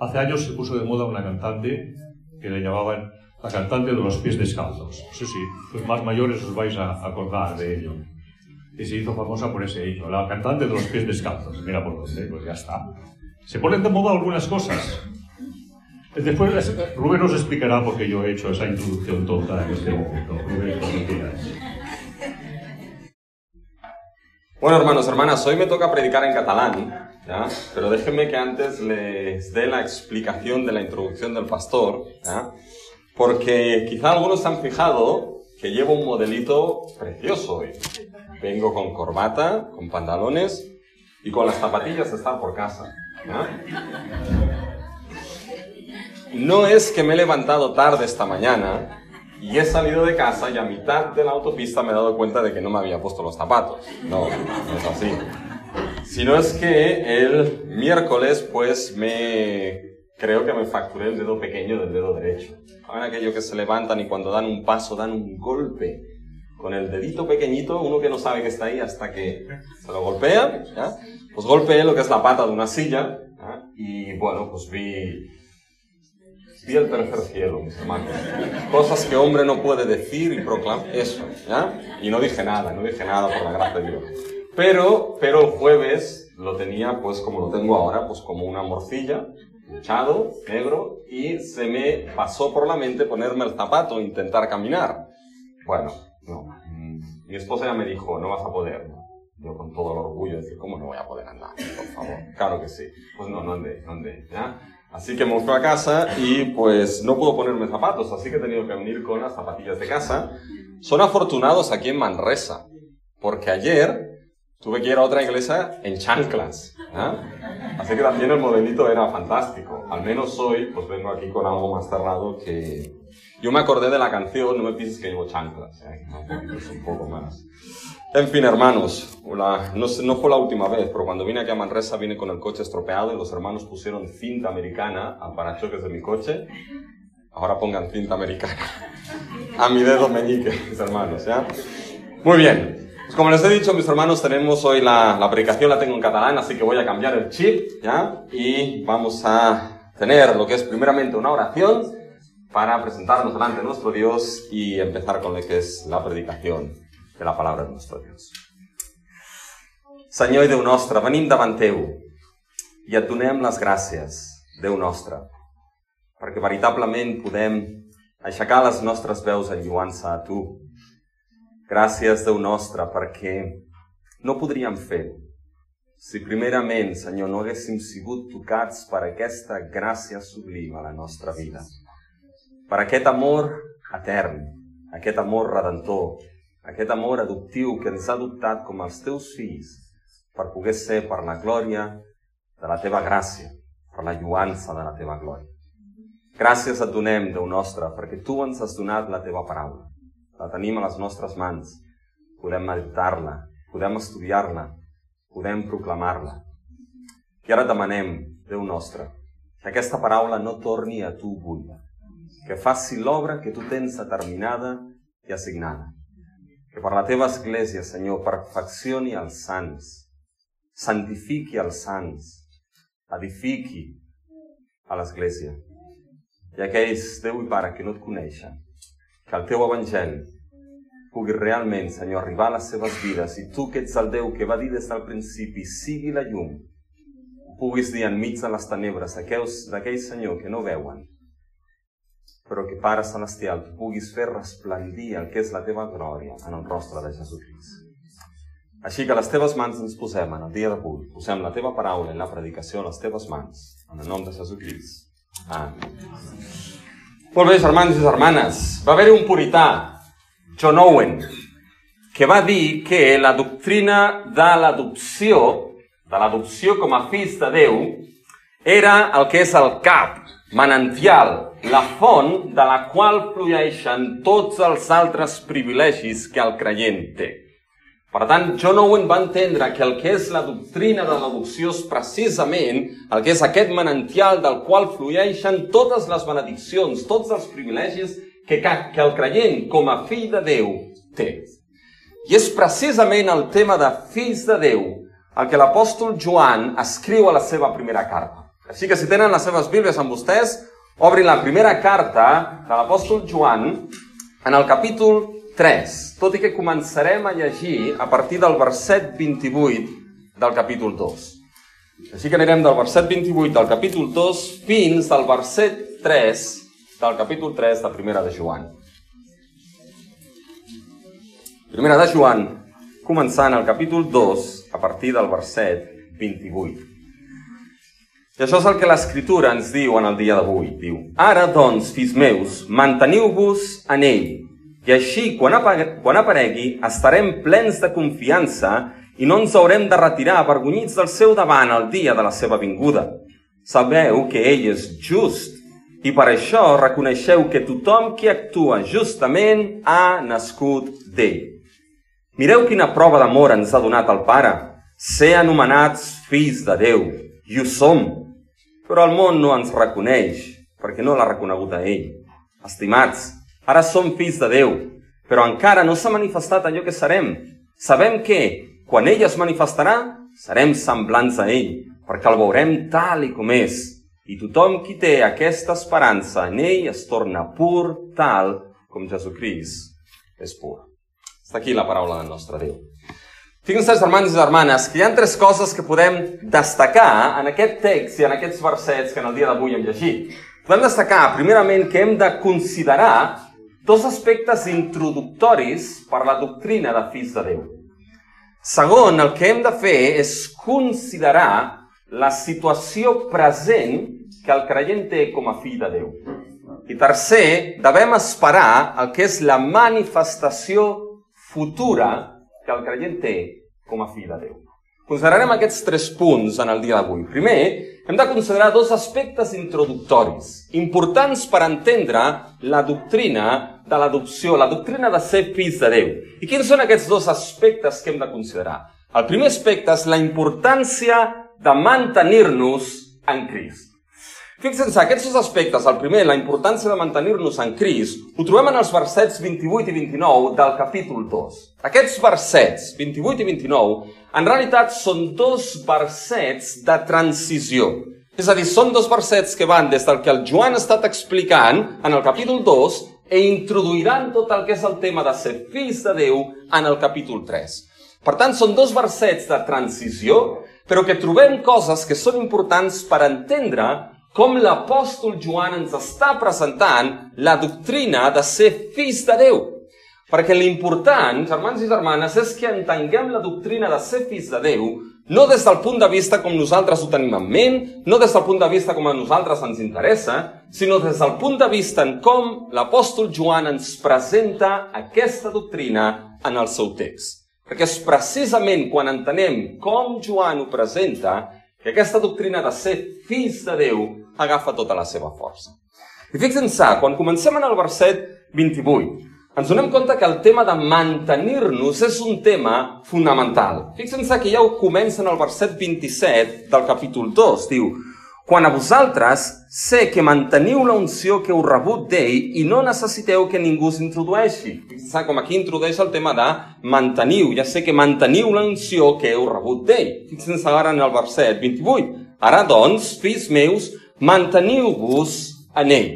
Hace años se puso de moda una cantante que le llamaban la cantante de los pies descalzos. Sí, sí, los más mayores os vais a acordar de ello. Y se hizo famosa por ese hecho, la cantante de los pies descalzos. Mira por dónde, pues ya está. Se ponen de moda algunas cosas. Después Rubén nos explicará por qué yo he hecho esa introducción tonta en este momento. Rubén, Bueno, hermanos, hermanas, hoy me toca predicar en catalán, ¿ya? pero déjenme que antes les dé la explicación de la introducción del pastor, ¿ya? porque quizá algunos se han fijado que llevo un modelito precioso hoy. Vengo con corbata, con pantalones y con las zapatillas estar por casa. No es que me he levantado tarde esta mañana y he salido de casa y a mitad de la autopista me he dado cuenta de que no me había puesto los zapatos. No, no es así. Sino es que el miércoles pues me... Creo que me fracturé el dedo pequeño del dedo derecho. ¿Saben aquello que se levantan y cuando dan un paso dan un golpe? Con el dedito pequeñito, uno que no sabe que está ahí hasta que se lo golpea, ¿ya? Pues golpeé lo que es la pata de una silla y bueno, pues vi Vi el tercer cielo, mis hermanos. Cosas que hombre no puede decir y proclamar. Eso, ¿ya? Y no dije nada, no dije nada por la gracia de Dios. Pero, pero el jueves lo tenía, pues como lo tengo ahora, pues como una morcilla, hinchado, negro, y se me pasó por la mente ponerme el zapato e intentar caminar. Bueno, no. Mm, mi esposa ya me dijo, no vas a poder. Yo con todo el orgullo decir, ¿cómo no voy a poder andar? Por favor. Claro que sí. Pues no, no andé, no andé, ¿ya? Así que me fui a casa y pues no puedo ponerme zapatos, así que he tenido que venir con las zapatillas de casa. Son afortunados aquí en Manresa, porque ayer tuve que ir a otra iglesia en chanclas. ¿eh? Así que también el modelito era fantástico. Al menos hoy pues vengo aquí con algo más cerrado que... Yo me acordé de la canción, no me pienses que llevo chanclas, ¿eh? un poco más. En fin, hermanos, no, fue la última vez, pero cuando vine aquí a Manresa vine con el coche estropeado y los hermanos pusieron cinta americana al parachoques de mi coche. Ahora pongan cinta americana a mi dedo meñique, mis hermanos, ¿ya? Muy bien. Como les he dicho, mis hermanos, tenemos hoy la, la predicación, la tengo en catalán, así que voy a cambiar el chip, ¿ya? Y vamos a tener lo que es primeramente una oración para presentarnos delante de nuestro Dios y empezar con lo que es la predicación de la paraula del nostre Dios. Senyor i Déu nostre, venim davant teu i et donem les gràcies, Déu nostre, perquè veritablement podem aixecar les nostres veus en lluança a tu. Gràcies, Déu nostre, perquè no podríem fer si primerament, Senyor, no haguéssim sigut tocats per aquesta gràcia sublima a la nostra vida, per aquest amor etern, aquest amor redentor, aquest amor adoptiu que ens ha adoptat com els teus fills per poder ser per la glòria de la teva gràcia, per la lluança de la teva glòria. Gràcies et donem, Déu nostre, perquè tu ens has donat la teva paraula. La tenim a les nostres mans. Podem meditar-la, podem estudiar-la, podem proclamar-la. I ara demanem, Déu nostre, que aquesta paraula no torni a tu buida, que faci l'obra que tu tens determinada i assignada que per la teva església, Senyor, perfeccioni els sants, santifiqui els sants, edifiqui a l'església. I aquells, Déu i Pare, que no et coneixen, que el teu evangeli pugui realment, Senyor, arribar a les seves vides i tu, que ets el Déu que va dir des del principi, sigui la llum, puguis dir enmig de les tenebres d'aquells, Senyor, que no veuen, però que, Pare Celestial, tu puguis fer resplendir el que és la teva glòria en el rostre de Jesucrist. Així que les teves mans ens posem en el dia d'avui, posem la teva paraula i la predicació a les teves mans, en el nom de Jesucrist. Amén. Molt bé, germans i germanes, va haver-hi un purità, John Owen, que va dir que la doctrina de l'adopció, de l'adopció com a fills de Déu, era el que és el cap, manantial, la font de la qual flueixen tots els altres privilegis que el creient té. Per tant, John Owen va entendre que el que és la doctrina de l'adopció és precisament el que és aquest manantial del qual flueixen totes les benediccions, tots els privilegis que, que el creient com a fill de Déu té. I és precisament el tema de fills de Déu el que l'apòstol Joan escriu a la seva primera carta. Així que si tenen les seves Bíblies amb vostès, obrin la primera carta de l'apòstol Joan en el capítol 3, tot i que començarem a llegir a partir del verset 28 del capítol 2. Així que anirem del verset 28 del capítol 2 fins al verset 3 del capítol 3 de Primera de Joan. Primera de Joan, començant el capítol 2 a partir del verset 28. I això és el que l'Escritura ens diu en el dia d'avui. Diu, ara, doncs, fills meus, manteniu-vos en ell, i així, quan, quan aparegui, estarem plens de confiança i no ens haurem de retirar avergonyits del seu davant el dia de la seva vinguda. Sabeu que ell és just i per això reconeixeu que tothom qui actua justament ha nascut d'ell. Mireu quina prova d'amor ens ha donat el Pare, ser anomenats fills de Déu, i ho som, però el món no ens reconeix, perquè no l'ha reconegut a ell. Estimats, ara som fills de Déu, però encara no s'ha manifestat allò que serem. Sabem que, quan ell es manifestarà, serem semblants a ell, perquè el veurem tal i com és. I tothom qui té aquesta esperança en ell es torna pur tal com Jesucrist és pur. Està aquí la paraula del nostre Déu. Fixen-se, germans i germanes, que hi ha tres coses que podem destacar en aquest text i en aquests versets que en el dia d'avui hem llegit. Podem destacar, primerament, que hem de considerar dos aspectes introductoris per a la doctrina de fills de Déu. Segon, el que hem de fer és considerar la situació present que el creient té com a fill de Déu. I tercer, devem esperar el que és la manifestació futura que el creient té com a fill de Déu. Considerarem aquests tres punts en el dia d'avui. Primer, hem de considerar dos aspectes introductoris, importants per entendre la doctrina de l'adopció, la doctrina de ser fills de Déu. I quins són aquests dos aspectes que hem de considerar? El primer aspecte és la importància de mantenir-nos en Crist. Fixen-se, aquests dos aspectes, el primer, la importància de mantenir-nos en Crist, ho trobem en els versets 28 i 29 del capítol 2. Aquests versets, 28 i 29, en realitat són dos versets de transició. És a dir, són dos versets que van des del que el Joan ha estat explicant en el capítol 2 e introduiran tot el que és el tema de ser fills de Déu en el capítol 3. Per tant, són dos versets de transició, però que trobem coses que són importants per entendre com l'apòstol Joan ens està presentant la doctrina de ser fills de Déu. Perquè l'important, germans i germanes, és que entenguem la doctrina de ser fills de Déu no des del punt de vista com nosaltres ho tenim en ment, no des del punt de vista com a nosaltres ens interessa, sinó des del punt de vista en com l'apòstol Joan ens presenta aquesta doctrina en el seu text. Perquè és precisament quan entenem com Joan ho presenta que aquesta doctrina de ser fills de Déu agafa tota la seva força. I fixen-se, quan comencem en el verset 28, ens donem compte que el tema de mantenir-nos és un tema fonamental. Fixen-se que ja ho comença en el verset 27 del capítol 2. Diu, quan a vosaltres sé que manteniu la unció que heu rebut d'ell i no necessiteu que ningú s'introdueixi. Fixeu com aquí introdueix el tema de manteniu. Ja sé que manteniu la unció que heu rebut d'ell. Fixeu-se ara en el verset 28. Ara, doncs, fills meus, manteniu-vos en ell.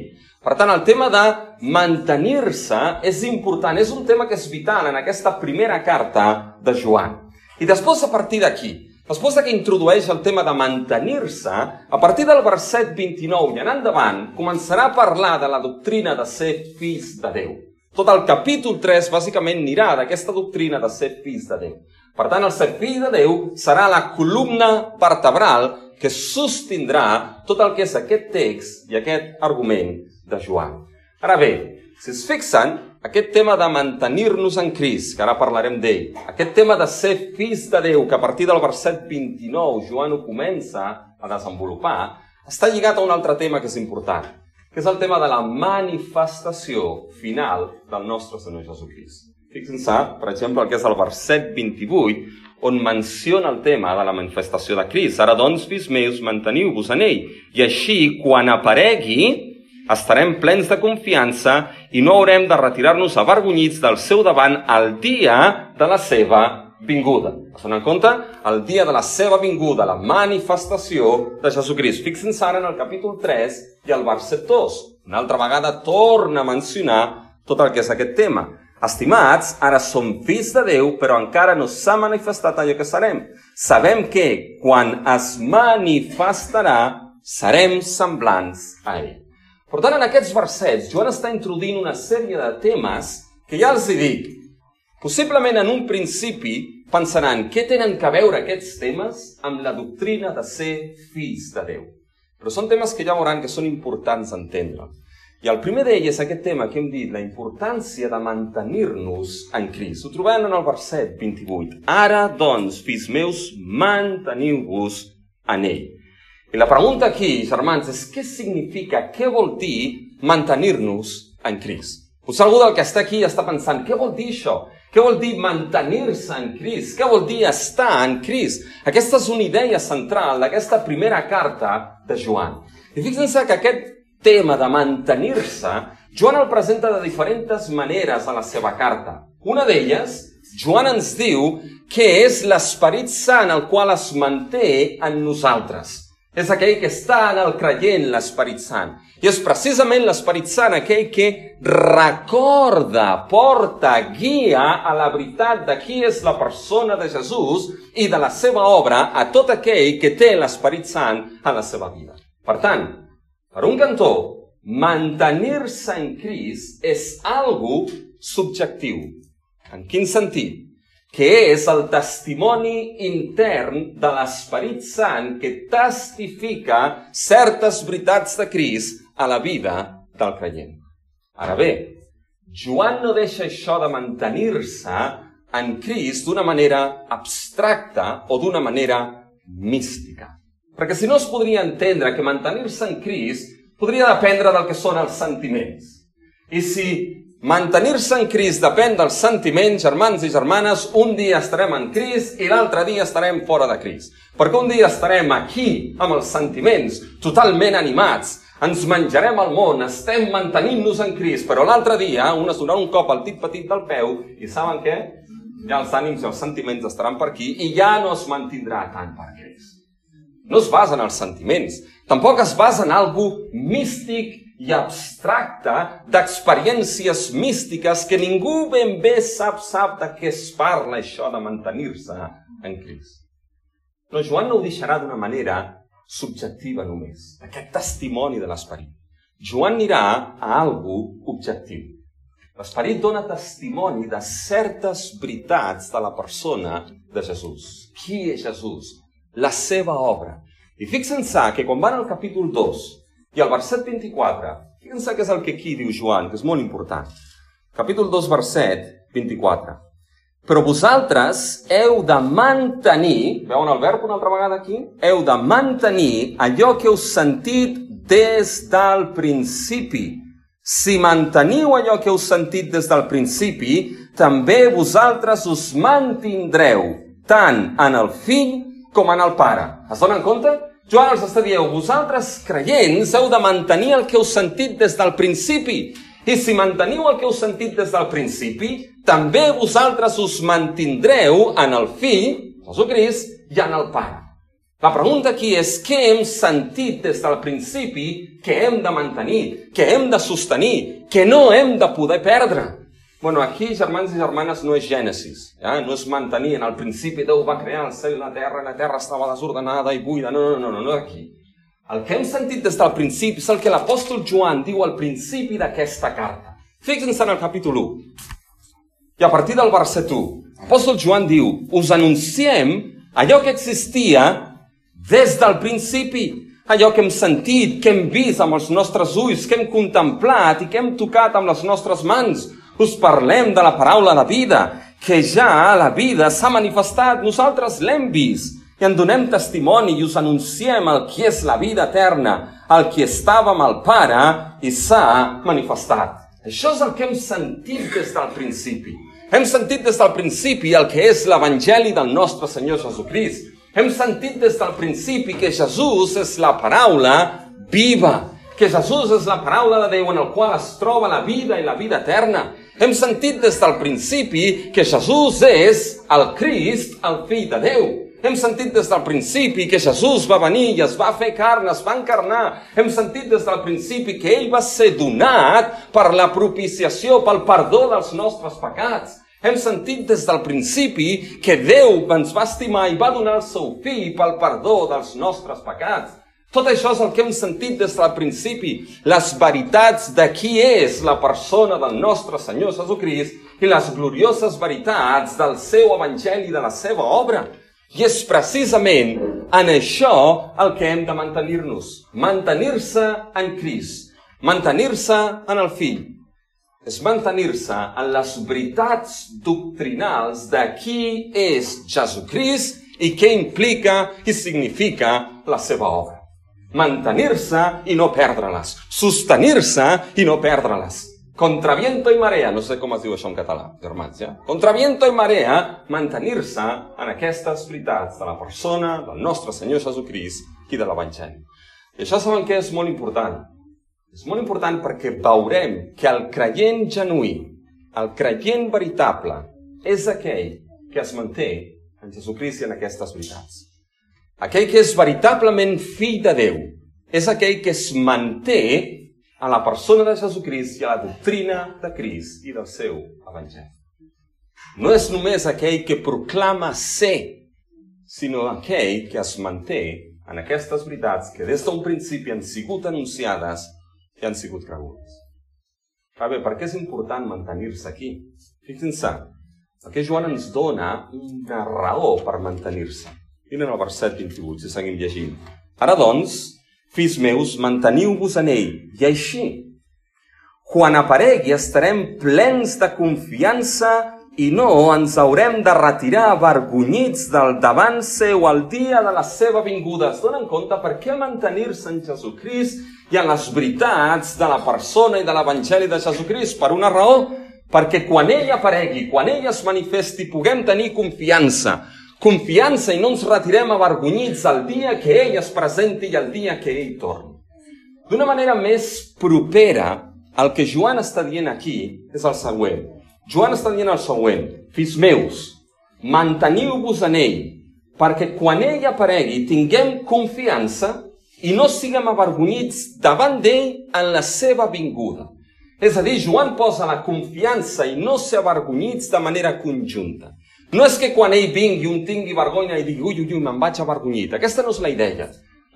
Per tant, el tema de mantenir-se és important, és un tema que és vital en aquesta primera carta de Joan. I després, a partir d'aquí, Després que introdueix el tema de mantenir-se, a partir del verset 29 i en endavant, començarà a parlar de la doctrina de ser fills de Déu. Tot el capítol 3 bàsicament anirà d'aquesta doctrina de ser fills de Déu. Per tant, el ser fill de Déu serà la columna vertebral que sostindrà tot el que és aquest text i aquest argument de Joan. Ara bé, si es fixen, aquest tema de mantenir-nos en Crist, que ara parlarem d'ell, aquest tema de ser fills de Déu, que a partir del verset 29 Joan ho comença a desenvolupar, està lligat a un altre tema que és important, que és el tema de la manifestació final del nostre Senyor Jesucrist. Fixen-se, per exemple, el que és el verset 28, on menciona el tema de la manifestació de Crist. Ara, doncs, fills meus, manteniu-vos en ell, i així, quan aparegui, estarem plens de confiança i no haurem de retirar-nos avergonyits del seu davant al dia de la seva vinguda. Es donen compte? El dia de la seva vinguda, la manifestació de Jesucrist. Fixin-se ara en el capítol 3 i el verset 2. Una altra vegada torna a mencionar tot el que és aquest tema. Estimats, ara som fills de Déu, però encara no s'ha manifestat allò que serem. Sabem que, quan es manifestarà, serem semblants a ell. Per tant, en aquests versets, Joan està introduint una sèrie de temes que ja els hi dic. Possiblement en un principi pensaran què tenen que veure aquests temes amb la doctrina de ser fills de Déu. Però són temes que ja veuran que són importants entendre. I el primer d'ells és aquest tema que hem dit, la importància de mantenir-nos en Crist. Ho trobem en el verset 28. Ara, doncs, fills meus, manteniu-vos en ell. I la pregunta aquí, germans, és què significa, què vol dir mantenir-nos en Crist? Potser algú del que està aquí està pensant, què vol dir això? Què vol dir mantenir-se en Crist? Què vol dir estar en Crist? Aquesta és una idea central d'aquesta primera carta de Joan. I fixen-se que aquest tema de mantenir-se, Joan el presenta de diferents maneres a la seva carta. Una d'elles, Joan ens diu que és l'Esperit Sant el qual es manté en nosaltres. És aquell que està en el creient, l'Esperit Sant. I és precisament l'Esperit Sant aquell que recorda, porta, guia a la veritat de qui és la persona de Jesús i de la seva obra a tot aquell que té l'Esperit Sant a la seva vida. Per tant, per un cantó, mantenir-se en Crist és algo subjectiu. En quin sentit? Que és el testimoni intern de l'Esperit Sant que testifica certes veritats de Crist a la vida del creient. Ara bé, Joan no deixa això de mantenir-se en Crist d'una manera abstracta o d'una manera mística. Perquè si no es podria entendre que mantenir-se en Crist podria dependre del que són els sentiments. I si Mantenir-se en Crist depèn dels sentiments, germans i germanes. Un dia estarem en Crist i l'altre dia estarem fora de Crist. Perquè un dia estarem aquí amb els sentiments totalment animats, ens menjarem el món, estem mantenint-nos en Crist, però l'altre dia un es donarà un cop al tit petit del peu i saben què? Ja els ànims i els sentiments estaran per aquí i ja no es mantindrà tant per Crist. No es basa en els sentiments, tampoc es basa en algú místic i abstracta d'experiències místiques que ningú ben bé sap, sap de què es parla això de mantenir-se en Crist. Però Joan no ho deixarà d'una manera subjectiva només, aquest testimoni de l'esperit. Joan anirà a algú objectiu. L'esperit dona testimoni de certes veritats de la persona de Jesús. Qui és Jesús? La seva obra. I fixen-se que quan van al capítol 2 i el verset 24, fíjense que és el que aquí diu Joan, que és molt important. Capítol 2, verset 24. Però vosaltres heu de mantenir, veuen el verb una altra vegada aquí? Heu de mantenir allò que heu sentit des del principi. Si manteniu allò que heu sentit des del principi, també vosaltres us mantindreu, tant en el fill com en el pare. Es donen compte? Joan els està dient, vosaltres creients heu de mantenir el que heu sentit des del principi. I si manteniu el que heu sentit des del principi, també vosaltres us mantindreu en el fill, Jesucrist, i en el Pare. La pregunta aquí és què hem sentit des del principi que hem de mantenir, que hem de sostenir, que no hem de poder perdre. Bueno, aquí, germans i germanes, no és Gènesis. Ja? No és mantenir, en el principi Déu va crear el cel i la terra, la terra estava desordenada i buida. No, no, no, no, no aquí. El que hem sentit des del principi és el que l'apòstol Joan diu al principi d'aquesta carta. Fixin-se en el capítol 1. I a partir del verset 1, l'apòstol Joan diu, us anunciem allò que existia des del principi, allò que hem sentit, que hem vist amb els nostres ulls, que hem contemplat i que hem tocat amb les nostres mans, us parlem de la paraula de vida, que ja la vida s'ha manifestat, nosaltres l'hem vist, i en donem testimoni i us anunciem el que és la vida eterna, el que estava amb el Pare i s'ha manifestat. Això és el que hem sentit des del principi. Hem sentit des del principi el que és l'Evangeli del nostre Senyor Jesucrist. Hem sentit des del principi que Jesús és la paraula viva, que Jesús és la paraula de Déu en el qual es troba la vida i la vida eterna, Hem sentit des del principi que Jesús és el Crist, el fill de Déu. Hem sentit des del principi que Jesús va venir i es va fer carn, es va encarnar. Hem sentit des del principi que ell va ser donat per la propiciació, pel perdó dels nostres pecats. Hem sentit des del principi que Déu ens va estimar i va donar el seu fill pel perdó dels nostres pecats. Tot això és el que hem sentit des del principi, les veritats de qui és la persona del nostre Senyor Jesucrist i les glorioses veritats del seu evangeli i de la seva obra. I és precisament en això el que hem de mantenir-nos. Mantenir-se en Crist, mantenir-se en el Fill, és mantenir-se en les veritats doctrinals de qui és Jesucrist i què implica i significa la seva obra. Mantenir-se i no perdre-les. Sostenir-se i no perdre-les. Contra viento i marea, no sé com es diu això en català, germans, ja? Contra viento i marea, mantenir-se en aquestes veritats de la persona del nostre Senyor Jesucrist i de l'Evangeli. I això saben que és molt important, és molt important perquè veurem que el creient genuí, el creient veritable, és aquell que es manté en Jesucrist i en aquestes veritats. Aquell que és veritablement fill de Déu és aquell que es manté a la persona de Jesucrist i a la doctrina de Crist i del seu evangeli. No és només aquell que proclama ser, sinó aquell que es manté en aquestes veritats que des d'un principi han sigut anunciades que han sigut cregudes. A bé, per què és important mantenir-se aquí? Fixin-se, perquè Joan ens dona una raó per mantenir-se. Miren el verset 28, si seguim llegint. Ara doncs, fills meus, manteniu-vos en ell, i així, quan aparegui estarem plens de confiança i no ens haurem de retirar avergonyits del davant seu al dia de la seva vinguda. Es donen compte per què mantenir-se en Jesucrist i en les veritats de la persona i de l'Evangeli de Jesucrist per una raó, perquè quan ell aparegui, quan ell es manifesti, puguem tenir confiança. Confiança i no ens retirem avergonyits el dia que ell es presenti i el dia que ell torni. D'una manera més propera, el que Joan està dient aquí és el següent. Joan està dient el següent. Fills meus, manteniu-vos en ell, perquè quan ell aparegui tinguem confiança i no siguem avergonyits davant d'ell en la seva vinguda. És a dir, Joan posa la confiança i no ser avergonyits de manera conjunta. No és que quan ell vingui un tingui vergonya i digui ui, ui, ui, me'n vaig avergonyit. Aquesta no és la idea.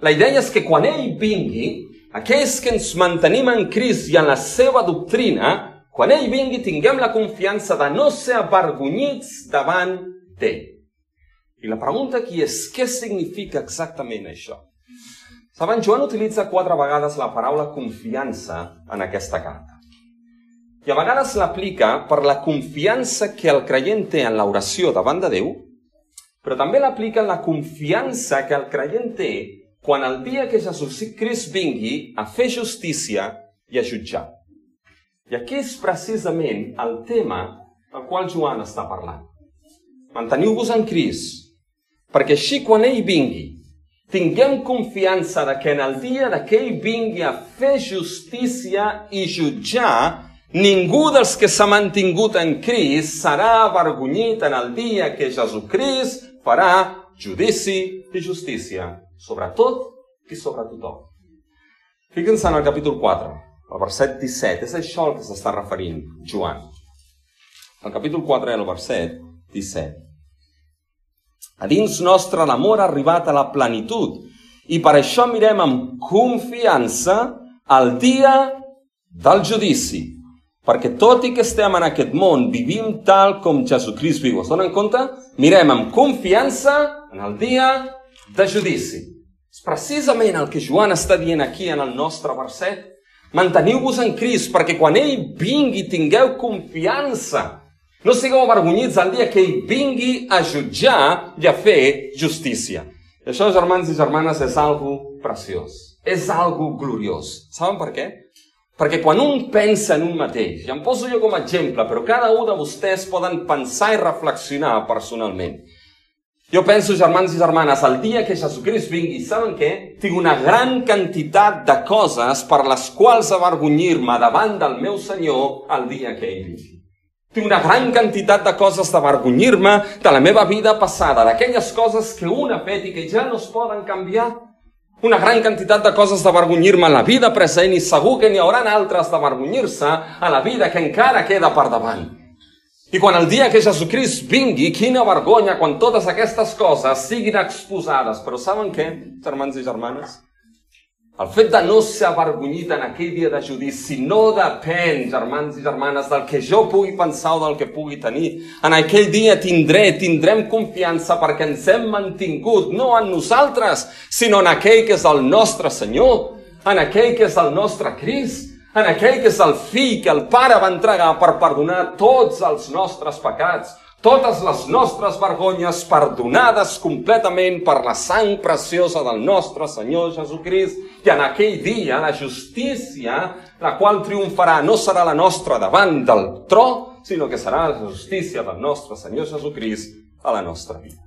La idea és que quan ell vingui, aquells que ens mantenim en Crist i en la seva doctrina, quan ell vingui tinguem la confiança de no ser avergonyits davant d'ell. I la pregunta aquí és, què significa exactament això? Saben, Joan utilitza quatre vegades la paraula confiança en aquesta carta. I a vegades l'aplica per la confiança que el creient té en l'oració davant de Déu, però també l'aplica en la confiança que el creient té quan el dia que Jesús Crist vingui a fer justícia i a jutjar. I aquí és precisament el tema del qual Joan està parlant. Manteniu-vos en Crist, perquè així quan ell vingui tinguem confiança de que en el dia que ell vingui a fer justícia i jutjar, ningú dels que s'ha mantingut en Crist serà avergonyit en el dia que Jesucrist farà judici i justícia sobre tot i sobre tothom. Fixen-se en el capítol 4, el verset 17. És això el que s'està referint Joan. El capítol 4 el verset 17. A dins nostre l'amor ha arribat a la plenitud i per això mirem amb confiança el dia del judici. Perquè tot i que estem en aquest món, vivim tal com Jesucrist viu. Es donen compte? Mirem amb confiança en el dia de judici. És precisament el que Joan està dient aquí en el nostre verset. Manteniu-vos en Crist, perquè quan ell vingui tingueu confiança no sigueu avergonyits el dia que ell vingui a jutjar i a fer justícia. I això, germans i germanes, és algo preciós. És algo gloriós. Saben per què? Perquè quan un pensa en un mateix, i em poso jo com a exemple, però cada un de vostès poden pensar i reflexionar personalment. Jo penso, germans i germanes, el dia que Jesucrist vingui, saben què? Tinc una gran quantitat de coses per les quals avergonyir-me davant del meu Senyor el dia que ell vingui. Tinc una gran quantitat de coses d'avergonyir-me de la meva vida passada, d'aquelles coses que un ha fet i que ja no es poden canviar. Una gran quantitat de coses d'avergonyir-me a la vida present i segur que n'hi haurà altres d'avergonyir-se a la vida que encara queda per davant. I quan el dia que Jesucrist vingui, quina vergonya quan totes aquestes coses siguin exposades. Però saben què, germans i germanes? El fet de no ser avergonyit en aquell dia de judici no depèn, germans i germanes, del que jo pugui pensar o del que pugui tenir. En aquell dia tindré, tindrem confiança perquè ens hem mantingut, no en nosaltres, sinó en aquell que és el nostre Senyor, en aquell que és el nostre Crist, en aquell que és el fill que el Pare va entregar per perdonar tots els nostres pecats totes les nostres vergonyes perdonades completament per la sang preciosa del nostre Senyor Jesucrist. I en aquell dia la justícia, la qual triomfarà, no serà la nostra davant del tro, sinó que serà la justícia del nostre Senyor Jesucrist a la nostra vida.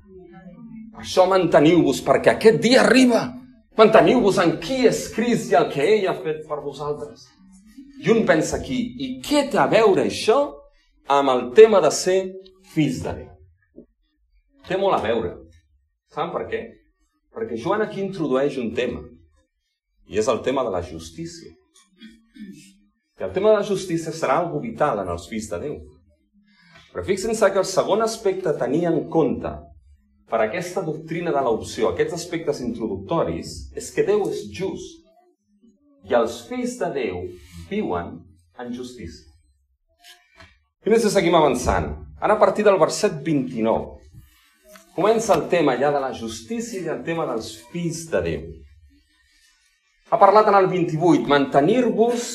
Per això manteniu-vos, perquè aquest dia arriba. Manteniu-vos en qui és Crist i el que ell ha fet per vosaltres. I un pensa aquí, i què té a veure això amb el tema de ser fills de Déu. Té molt a veure. Saben per què? Perquè Joan aquí introdueix un tema, i és el tema de la justícia. I el tema de la justícia serà algo vital en els fills de Déu. Però fixin-se que el segon aspecte a tenir en compte per aquesta doctrina de l'opció, aquests aspectes introductoris, és que Déu és just i els fills de Déu viuen en justícia. I més seguim avançant. Ara a partir del verset 29 comença el tema ja de la justícia i el tema dels fills de Déu. Ha parlat en el 28, mantenir-vos,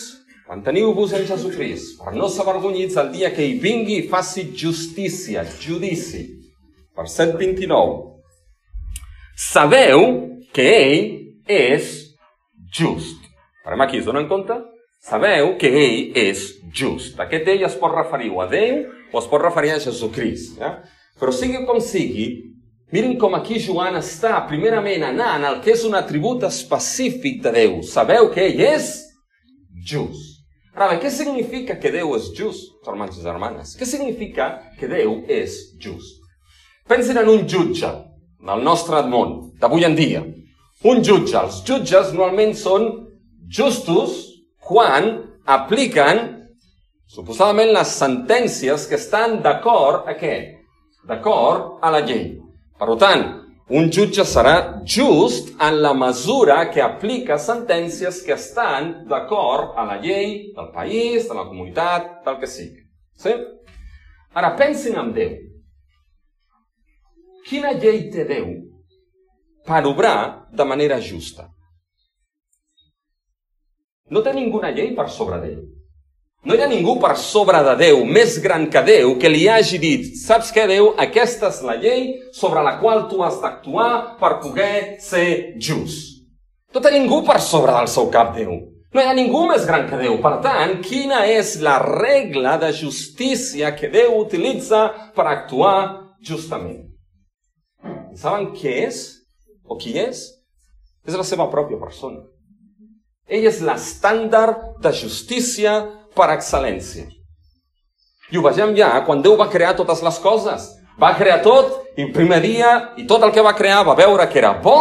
manteniu-vos en Jesucrist, per no ser avergonyits el dia que hi vingui i faci justícia, judici. Verset 29. Sabeu que ell és just. Parem aquí, es donen compte? Sabeu que ell és just. Aquest ell es pot referir a Déu o es pot referir a Jesucrist. Ja? Però sigui com sigui, miren com aquí Joan està primerament anant al que és un atribut específic de Déu. Sabeu que ell és just. Ara bé, què significa que Déu és just, germans i germanes? Què significa que Déu és just? Pensin en un jutge del nostre món, d'avui en dia. Un jutge. Els jutges normalment són justos quan apliquen suposadament les sentències que estan d'acord a què? D'acord a la llei. Per tant, un jutge serà just en la mesura que aplica sentències que estan d'acord a la llei del país, de la comunitat, del que sigui. Sí? Ara, pensin en Déu. Quina llei té Déu per obrar de manera justa? No té ninguna llei per sobre d'ell. No hi ha ningú per sobre de Déu, més gran que Déu, que li hagi dit, saps què, Déu, aquesta és la llei sobre la qual tu has d'actuar per poder ser just. No té ningú per sobre del seu cap, Déu. No hi ha ningú més gran que Déu. Per tant, quina és la regla de justícia que Déu utilitza per actuar justament? Saben què és? O qui és? És la seva pròpia persona. Ell és l'estàndard de justícia per excel·lència. I ho vegem ja quan Déu va crear totes les coses. Va crear tot i el primer dia i tot el que va crear va veure que era bo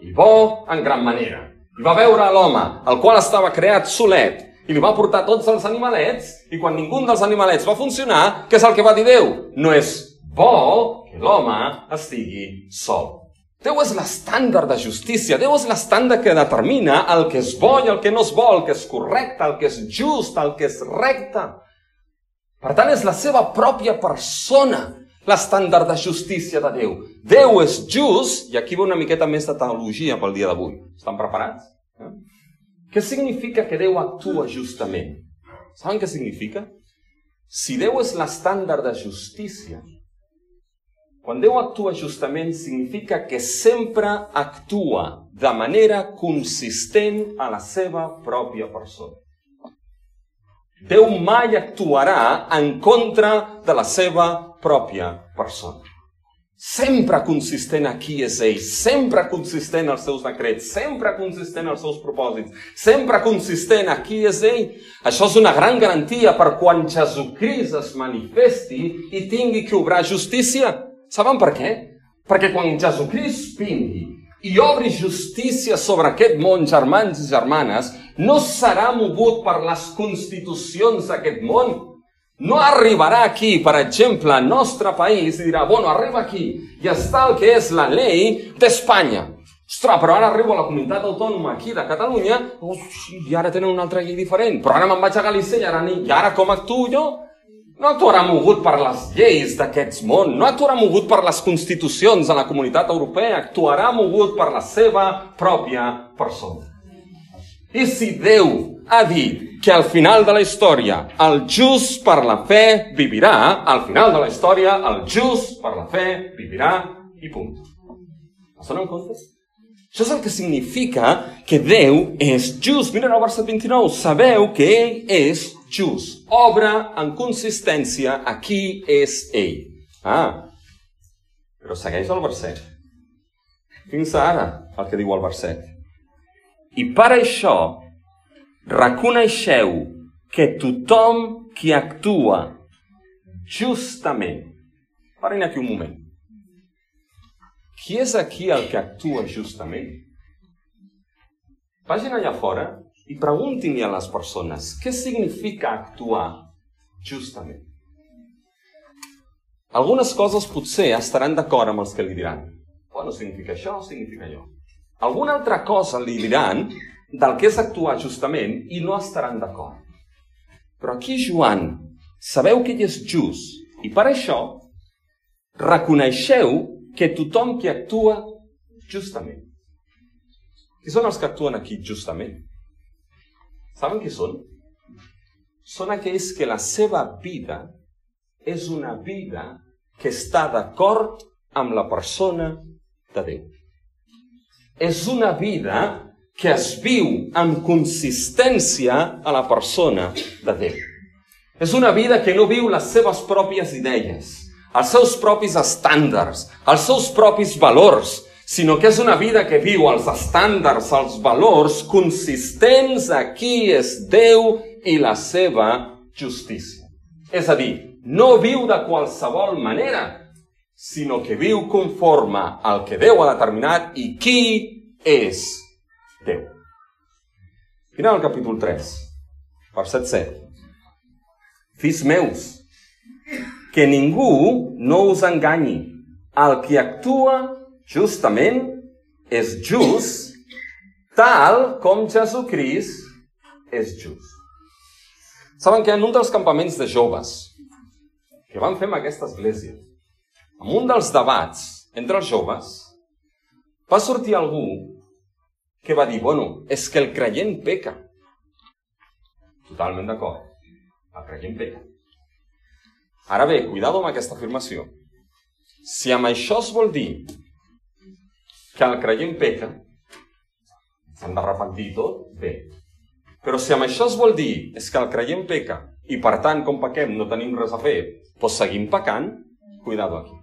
i bo en gran manera. I va veure l'home, el qual estava creat solet, i li va portar tots els animalets, i quan ningú dels animalets va funcionar, què és el que va dir Déu? No és bo que l'home estigui sol. Déu és l'estàndard de justícia, Déu és l'estàndard que determina el que és bo i el que no és bo, el que és correcte, el que és just, el que és recte. Per tant, és la seva pròpia persona l'estàndard de justícia de Déu. Déu és just, i aquí va una miqueta més de teologia pel dia d'avui. Estan preparats? Eh? Què significa que Déu actua justament? Saben què significa? Si Déu és l'estàndard de justícia, quan Déu actua justament significa que sempre actua de manera consistent a la seva pròpia persona. Déu mai actuarà en contra de la seva pròpia persona. sempre consistent a qui és ell, sempre consistent als seus decrets, sempre consistent als seus propòsits, sempre consistent a qui és ell. Això és una gran garantia per quan Jesucrist es manifesti i tingui que obrar justícia. Saben per què? Perquè quan Jesucrist vingui i obri justícia sobre aquest món, germans i germanes, no serà mogut per les constitucions d'aquest món, no arribarà aquí, per exemple, al nostre país i dirà, bueno, arriba aquí i està el que és la llei d'Espanya. Ostres, però ara arribo a la comunitat autònoma aquí de Catalunya i ara tenen una altra llei diferent. Però ara me'n vaig a Galícia i ara, ni... i ara com actuo jo? No actuarà mogut per les lleis d'aquests món, no actuarà mogut per les constitucions de la comunitat europea, actuarà mogut per la seva pròpia persona. I si Déu ha dit que al final de la història el just per la fe vivirà, al final de la història el just per la fe vivirà i punt. Es donen compte? Això és el que significa que Déu és just. Miren el verset 29. Sabeu que ell és just. Obra en consistència a qui és ell. Ah, però segueix el verset. Fins ara el que diu el verset. I per això reconeixeu que tothom qui actua justament... Parin aquí un moment. Qui és aquí el que actua justament? Vagin allà fora i preguntin a les persones què significa actuar justament. Algunes coses potser estaran d'acord amb els que li diran. Bueno, significa això, significa allò. Alguna altra cosa li diran del que és actuar justament i no estaran d'acord. Però aquí Joan, sabeu que ell és just i per això reconeixeu que tothom que actua justament. Qui són els que actuen aquí justament? Saben qui són? Són aquells que la seva vida és una vida que està d'acord amb la persona de Déu. És una vida que es viu amb consistència a la persona de Déu. És una vida que no viu les seves pròpies idees, els seus propis estàndards, els seus propis valors, sinó que és una vida que viu els estàndards, els valors consistents a qui és Déu i la seva justícia. És a dir, no viu de qualsevol manera, sinó que viu conforme al que Déu ha determinat i qui és Déu. Final del capítol 3, verset 7. Fills meus, que ningú no us enganyi. El que actua justament és just, tal com Jesucrist és just. Saben que en un dels campaments de joves que van fer amb aquesta església, en un dels debats entre els joves, va sortir algú que va dir, bueno, és que el creient peca. Totalment d'acord. El creient peca. Ara bé, cuidado amb aquesta afirmació. Si amb això es vol dir que el creient peca, s'han de repentir tot, bé. Però si amb això es vol dir és que el creient peca i per tant, com pequem, no tenim res a fer, doncs seguim pecant, cuidado aquí.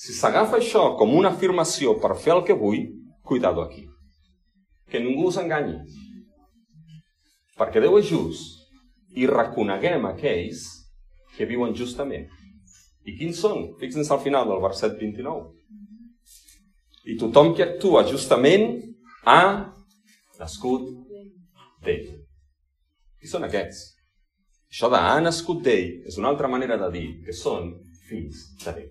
Si s'agafa això com una afirmació per fer el que vull, Cuidado aquí. Que ningú us enganyi. Perquè Déu és just i reconeguem aquells que viuen justament. I quins són? Fixin-se al final del verset 29. I tothom que actua justament ha nascut d'ell. Qui són aquests? Això de ha nascut d'ell és una altra manera de dir que són fills de Déu.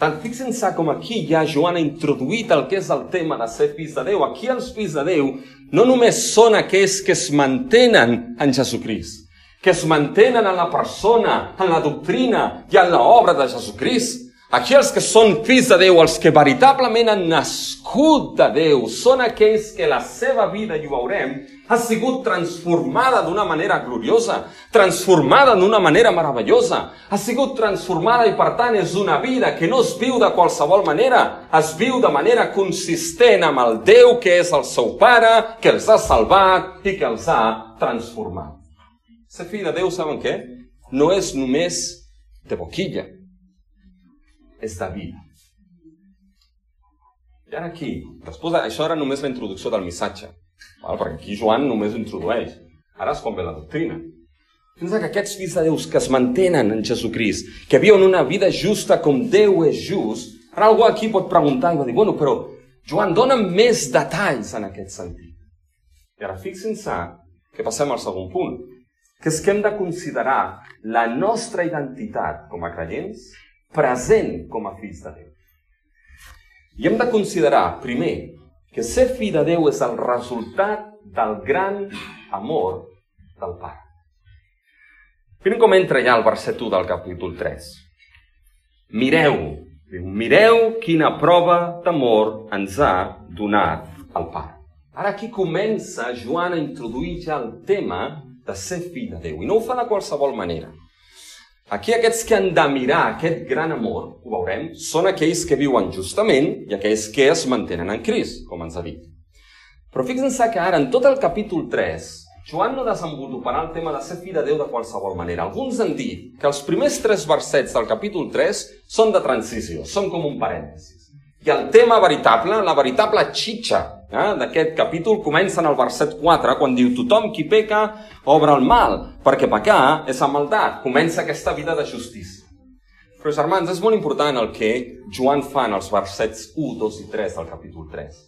Tant fixin-se com aquí ja Joan ha introduït el que és el tema de ser fills de Déu. Aquí els fills de Déu no només són aquells que es mantenen en Jesucrist, que es mantenen en la persona, en la doctrina i en l'obra de Jesucrist, Aquí els que són fills de Déu, els que veritablement han nascut de Déu, són aquells que la seva vida, i ho veurem, ha sigut transformada d'una manera gloriosa, transformada d'una manera meravellosa, ha sigut transformada i per tant és una vida que no es viu de qualsevol manera, es viu de manera consistent amb el Déu que és el seu Pare, que els ha salvat i que els ha transformat. Ser fill de Déu, saben què? No és només de boquilla, de vida. I ara aquí, després, això era només la introducció del missatge, val? perquè aquí Joan només introdueix. Ara és com ve la doctrina. Fins que aquests fills de Déu que es mantenen en Jesucrist, que viuen una vida justa com Déu és just, ara algú aquí pot preguntar i va dir, bueno, però Joan, dona'm més detalls en aquest sentit. I ara fixin-se que passem al segon punt, que és que hem de considerar la nostra identitat com a creients present com a fills de Déu. I hem de considerar, primer, que ser fill de Déu és el resultat del gran amor del Pare. Miren com entra ja el verset 1 del capítol 3. Mireu, mireu quina prova d'amor ens ha donat el Pare. Ara aquí comença Joan a introduir ja el tema de ser fill de Déu. I no ho fa de qualsevol manera. Aquí aquests que han de mirar aquest gran amor, ho veurem, són aquells que viuen justament i aquells que es mantenen en Crist, com ens ha dit. Però fixen-se que ara, en tot el capítol 3, Joan no desenvoluparà el tema de ser fill de Déu de qualsevol manera. Alguns han dit que els primers tres versets del capítol 3 són de transició, són com un parèntesis. I el tema veritable, la veritable xitxa eh, d'aquest capítol comença en el verset 4, quan diu tothom qui peca obre el mal, perquè pecar és amb maldat, comença aquesta vida de justícia. Però, germans, és molt important el que Joan fa en els versets 1, 2 i 3 del capítol 3.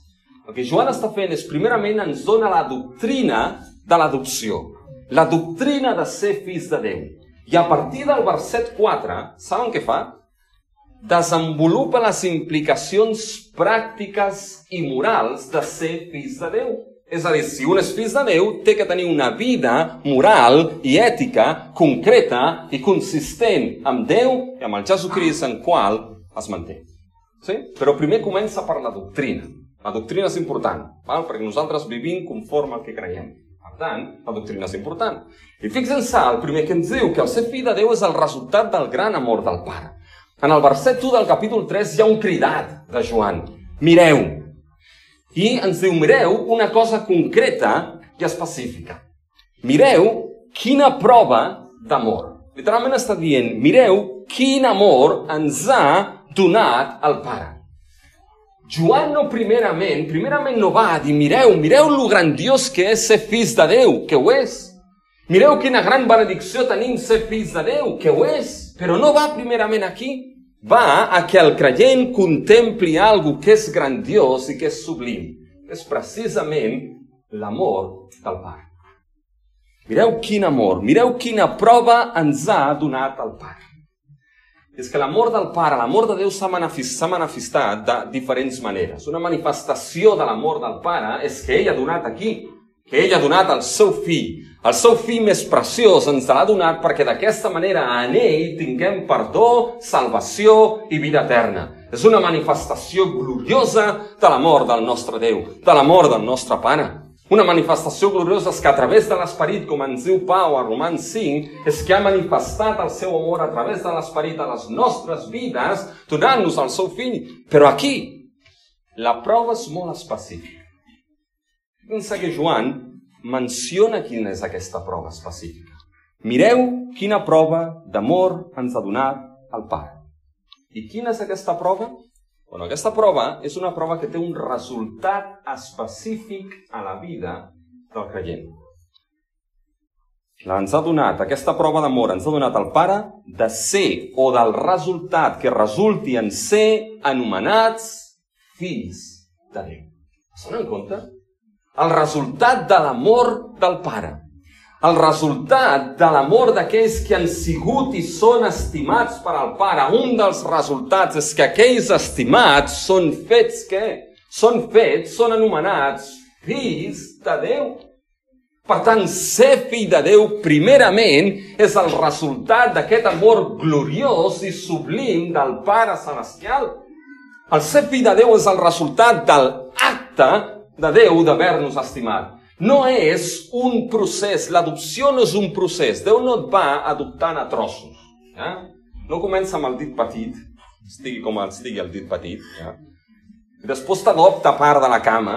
El que Joan està fent és, primerament, ens dona la doctrina de l'adopció, la doctrina de ser fills de Déu. I a partir del verset 4, saben què fa? Desenvolupa les implicacions pràctiques i morals de ser fills de Déu. És a dir, si un és fill de Déu, té que tenir una vida moral i ètica concreta i consistent amb Déu i amb el Jesucrist en qual es manté. Sí? Però primer comença per la doctrina. La doctrina és important, val? perquè nosaltres vivim conforme al que creiem. Per tant, la doctrina és important. I fixen-se, el primer que ens diu que el ser fill de Déu és el resultat del gran amor del Pare. En el verset 1 del capítol 3 hi ha un cridat de Joan. Mireu. I ens diu, mireu una cosa concreta i específica. Mireu quina prova d'amor. Literalment està dient, mireu quin amor ens ha donat el Pare. Joan no primerament, primerament no va a dir, mireu, mireu lo grandiós que és ser fills de Déu, que ho és. Mireu quina gran benedicció tenim ser fills de Déu, que ho és. Però no va primerament aquí va a que el creient contempli algo que és grandiós i que és sublim. És precisament l'amor del Pare. Mireu quin amor, mireu quina prova ens ha donat el Pare. És que l'amor del Pare, l'amor de Déu s'ha manifestat, manifestat de diferents maneres. Una manifestació de l'amor del Pare és que ell ha donat aquí, que ell ha donat el seu fill, el seu fill més preciós ens l'ha donat perquè d'aquesta manera en ell tinguem perdó, salvació i vida eterna. És una manifestació gloriosa de l'amor del nostre Déu, de l'amor del nostre Pare. Una manifestació gloriosa és que a través de l'Esperit, com ens diu Pau a Romans 5, és que ha manifestat el seu amor a través de l'Esperit a les nostres vides, donant-nos el seu fill. Però aquí, la prova és molt específica. Pensa que Joan menciona quina és aquesta prova específica. Mireu quina prova d'amor ens ha donat el Pare. I quina és aquesta prova? Bueno, aquesta prova és una prova que té un resultat específic a la vida del creient. Ens ha donat, aquesta prova d'amor ens ha donat el Pare de ser o del resultat que resulti en ser anomenats fills de Déu. Es donen compte? El resultat de l'amor del Pare, el resultat de l'amor d'aquells que han sigut i són estimats per al Pare. Un dels resultats és que aquells estimats són fets què? Són fets, són anomenats fills de Déu. Per tant, ser fill de Déu, primerament, és el resultat d'aquest amor gloriós i sublim del Pare Celestial. El ser fill de Déu és el resultat de l'acte de Déu d'haver-nos estimat. No és un procés, l'adopció no és un procés. Déu no et va adoptant a trossos. Eh? No comença amb el dit petit, estigui com estigui el dit petit. Eh? Després t'adopta part de la cama,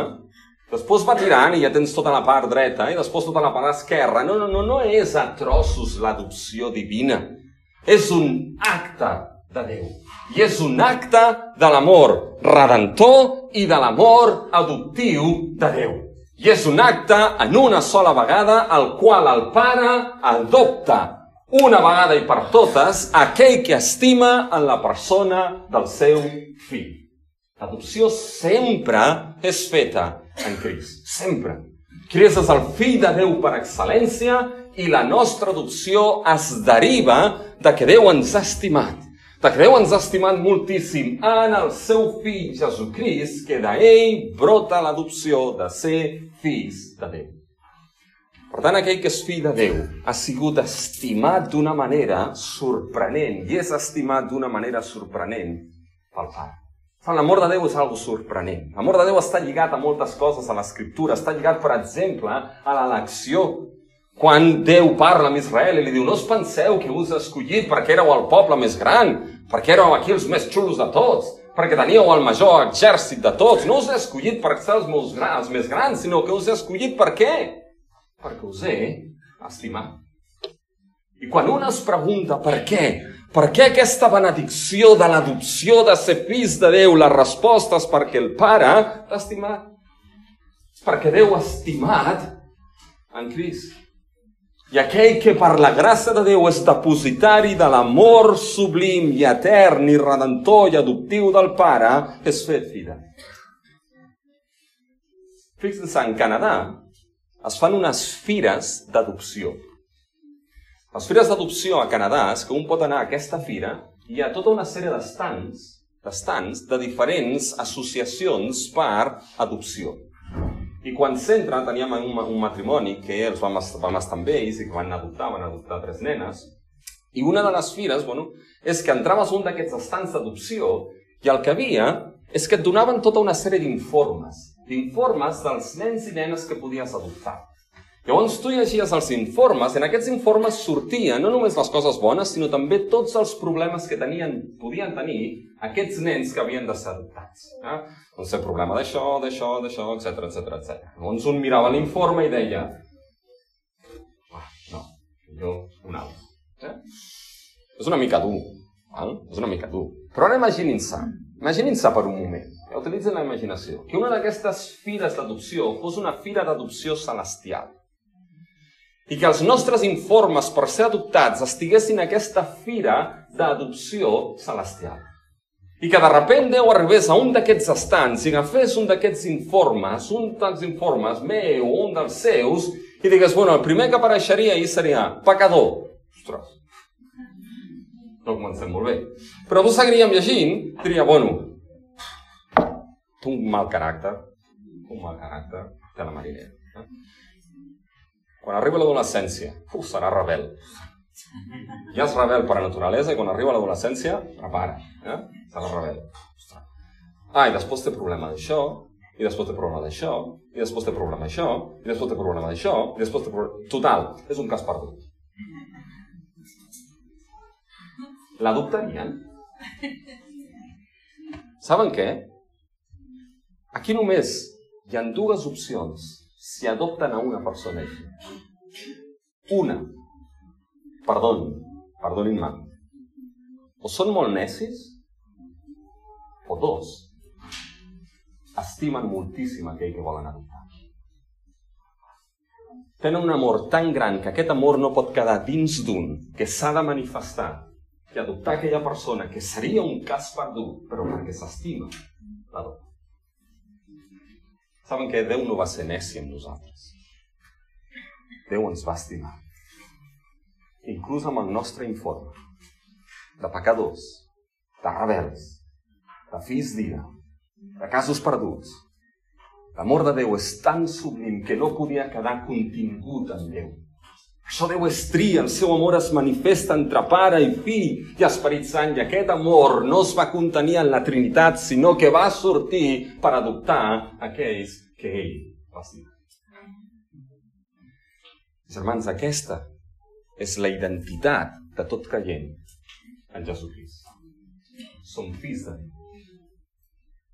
després va tirant i ja tens tota la part dreta i després tota la part esquerra. No, no, no, no és a trossos l'adopció divina. És un acte de Déu. I és un acte de l'amor redentor i de l'amor adoptiu de Déu. I és un acte en una sola vegada el qual el pare adopta una vegada i per totes aquell que estima en la persona del seu fill. L'adopció sempre és feta en Crist. Sempre. Crist és el fill de Déu per excel·lència i la nostra adopció es deriva de que Déu ens ha estimat ens ha estimat moltíssim en el seu fill Jesucrist, que d'ell brota l'adopció de ser fills de Déu. Per tant, aquell que és fill de Déu ha sigut estimat d'una manera sorprenent i és estimat d'una manera sorprenent pel Pare. L'amor de Déu és algo sorprenent. L'amor de Déu està lligat a moltes coses a l'Escriptura. Està lligat, per exemple, a l'elecció quan Déu parla amb Israel i li diu no us penseu que us he escollit perquè éreu el poble més gran, perquè éreu aquí els més xulos de tots, perquè teníeu el major exèrcit de tots. No us he escollit per ser els, meus grans, els més grans, sinó que us he escollit per què? Perquè us he estimat. I quan un es pregunta per què, per què aquesta benedicció de l'adopció de ser fills de Déu, la resposta és perquè el Pare t'ha estimat. Perquè Déu ha estimat en Crist. I aquell que per la gràcia de Déu és depositari de l'amor sublim i etern i redentor i adoptiu del Pare, és fet fill Fixin-se, en Canadà es fan unes fires d'adopció. Les fires d'adopció a Canadà és que un pot anar a aquesta fira i hi ha tota una sèrie d'estants d'estants de diferents associacions per adopció. I quan s'entra, teníem un, un matrimoni que els vam, vam estar amb ells i que van adoptar, van adoptar tres nenes. I una de les fires, bueno, és que entraves un d'aquests estants d'adopció i el que havia és que et donaven tota una sèrie d'informes, d'informes dels nens i nenes que podies adoptar. Llavors tu llegies els informes, i en aquests informes sortien no només les coses bones, sinó també tots els problemes que tenien, podien tenir aquests nens que havien de ser adoptats. Eh? Doncs el problema d'això, d'això, d'això, etc etc etc. Llavors un mirava l'informe i deia ah, no, jo un altre. Eh? És una mica dur, val? és una mica dur. Però ara imaginin-se, imaginin-se per un moment, utilitzen la imaginació, que una d'aquestes fires d'adopció fos una fira d'adopció celestial i que els nostres informes per ser adoptats estiguessin a aquesta fira d'adopció celestial. I que de repent Déu arribés a un d'aquests estants i agafés un d'aquests informes, un dels informes meu o un dels seus, i digués, bueno, el primer que apareixeria ahir seria pecador. Ostres, no comencem molt bé. Però tu seguiríem llegint, diria, bueno, tu un mal caràcter, un mal caràcter de la marinera. Quan arriba l'adolescència, serà rebel. Ja és rebel per a naturalesa i quan arriba l'adolescència, prepara. Eh? Serà rebel. Ah, i després té problema d'això, i després té problema d'això, i després té problema d'això, i després té problema d'això, i després té problema... Total, és un cas perdut. L'adoptarien? Saben què? Aquí només hi ha dues opcions si adopten a una persona. Una, perdón, perdonin-me, o són molt necis, o dos, estimen moltíssim aquell que volen adoptar. Tenen un amor tan gran que aquest amor no pot quedar dins d'un, que s'ha de manifestar, que adoptar aquella persona, que seria un cas perdut, però perquè s'estima. Saben que Déu no va ser neci amb nosaltres. Déu ens va estimar. Inclús amb el nostre informe de pecadors, de rebels, de fills d'ira, de casos perduts. L'amor de Déu és tan sublim que no podia quedar contingut en Déu. Això Déu és tri, el seu amor es manifesta entre Pare i Fill i Esperit Sant, i aquest amor no es va contenir en la Trinitat, sinó que va sortir per adoptar aquells que ell va estimar. Germans, aquesta és la identitat de tot creient en Jesucrist. Som fills de Déu.